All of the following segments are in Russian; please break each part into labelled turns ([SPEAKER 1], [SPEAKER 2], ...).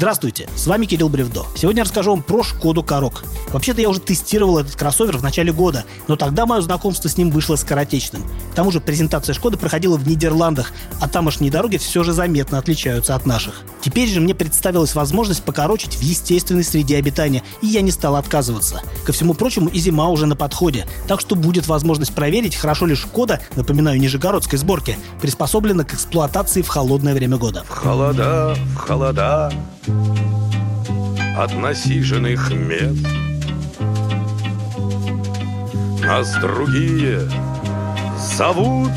[SPEAKER 1] Здравствуйте, с вами Кирилл Бревдо. Сегодня расскажу вам про Шкоду Корок. Вообще-то я уже тестировал этот кроссовер в начале года, но тогда мое знакомство с ним вышло скоротечным. К тому же презентация Шкоды проходила в Нидерландах, а тамошние дороги все же заметно отличаются от наших. Теперь же мне представилась возможность покорочить в естественной среде обитания, и я не стал отказываться. Ко всему прочему, и зима уже на подходе, так что будет возможность проверить, хорошо ли Шкода, напоминаю, нижегородской сборки, приспособлена к эксплуатации в холодное время года.
[SPEAKER 2] В холода, в холода от насиженных мест Нас другие зовут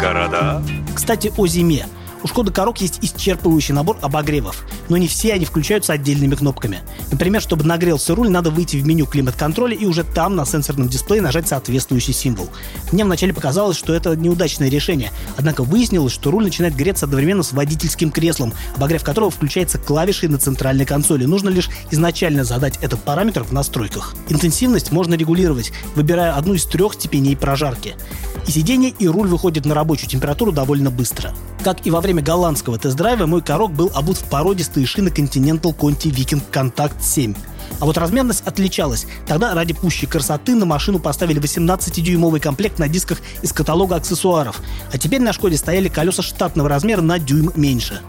[SPEAKER 2] города
[SPEAKER 1] Кстати, о зиме. У Шкода Корок есть исчерпывающий набор обогревов, но не все они включаются отдельными кнопками. Например, чтобы нагрелся руль, надо выйти в меню климат-контроля и уже там на сенсорном дисплее нажать соответствующий символ. Мне вначале показалось, что это неудачное решение, однако выяснилось, что руль начинает греться одновременно с водительским креслом, обогрев которого включается клавишей на центральной консоли. Нужно лишь изначально задать этот параметр в настройках. Интенсивность можно регулировать, выбирая одну из трех степеней прожарки. И сиденье, и руль выходит на рабочую температуру довольно быстро. Как и во время голландского тест-драйва, мой корок был обут в породистые шины Continental Conti Viking Contact 7. А вот размерность отличалась. Тогда ради пущей красоты на машину поставили 18-дюймовый комплект на дисках из каталога аксессуаров. А теперь на Шкоде стояли колеса штатного размера на дюйм меньше.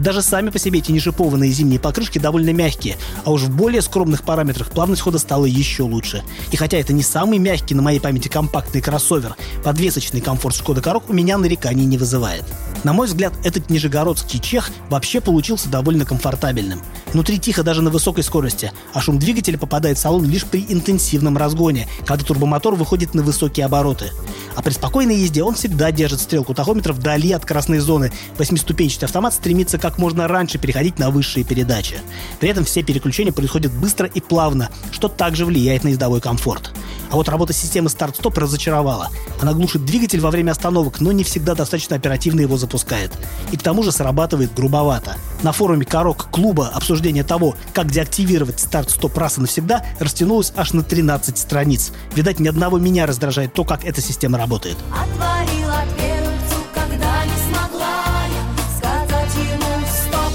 [SPEAKER 1] Даже сами по себе эти нешипованные зимние покрышки довольно мягкие, а уж в более скромных параметрах плавность хода стала еще лучше. И хотя это не самый мягкий на моей памяти компактный кроссовер, подвесочный комфорт Шкода Корок у меня нареканий не вызывает. На мой взгляд, этот нижегородский чех вообще получился довольно комфортабельным. Внутри тихо даже на высокой скорости, а шум двигателя попадает в салон лишь при интенсивном разгоне, когда турбомотор выходит на высокие обороты. А при спокойной езде он всегда держит стрелку тахометра вдали от красной зоны. Восьмиступенчатый автомат стремится как можно раньше переходить на высшие передачи. При этом все переключения происходят быстро и плавно, что также влияет на ездовой комфорт. А вот работа системы старт-стоп разочаровала. Она глушит двигатель во время остановок, но не всегда достаточно оперативно его запускает. И к тому же срабатывает грубовато. На форуме Корок клуба обсуждение того, как деактивировать старт-стоп раз и навсегда, растянулось аж на 13 страниц. Видать, ни одного меня раздражает то, как эта система работает.
[SPEAKER 3] Отворила дверцу, когда не смогла я сказать ему стоп,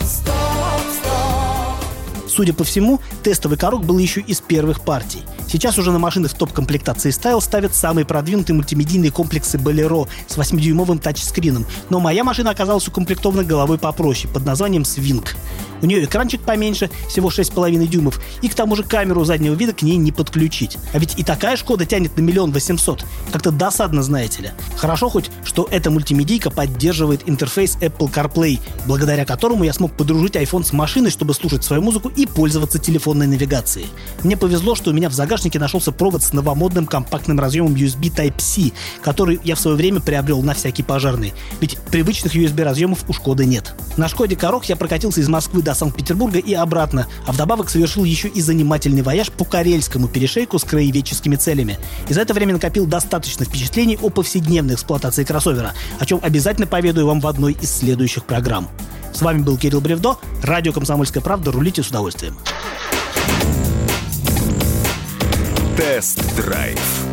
[SPEAKER 3] стоп, стоп.
[SPEAKER 1] Судя по всему, тестовый корок был еще из первых партий. Сейчас уже на машины в топ-комплектации Style ставят самые продвинутые мультимедийные комплексы Bolero с 8-дюймовым тачскрином, но моя машина оказалась укомплектована головой попроще, под названием Swing. У нее экранчик поменьше, всего 6,5 дюймов, и к тому же камеру заднего вида к ней не подключить. А ведь и такая Шкода тянет на миллион восемьсот. Как-то досадно, знаете ли. Хорошо хоть, что эта мультимедийка поддерживает интерфейс Apple CarPlay, благодаря которому я смог подружить iPhone с машиной, чтобы слушать свою музыку и пользоваться телефонной навигацией. Мне повезло, что у меня в загашнике нашелся провод с новомодным компактным разъемом USB Type-C, который я в свое время приобрел на всякий пожарный. Ведь привычных USB разъемов у Шкоды нет. На Шкоде Корок я прокатился из Москвы до Санкт-Петербурга и обратно, а вдобавок совершил еще и занимательный вояж по карельскому перешейку с краеведческими целями. И за это время накопил достаточно впечатлений о повседневной эксплуатации кроссовера, о чем обязательно поведаю вам в одной из следующих программ. С вами был Кирилл Бревдо, радио «Комсомольская правда». Рулите с удовольствием.
[SPEAKER 4] Тест-драйв.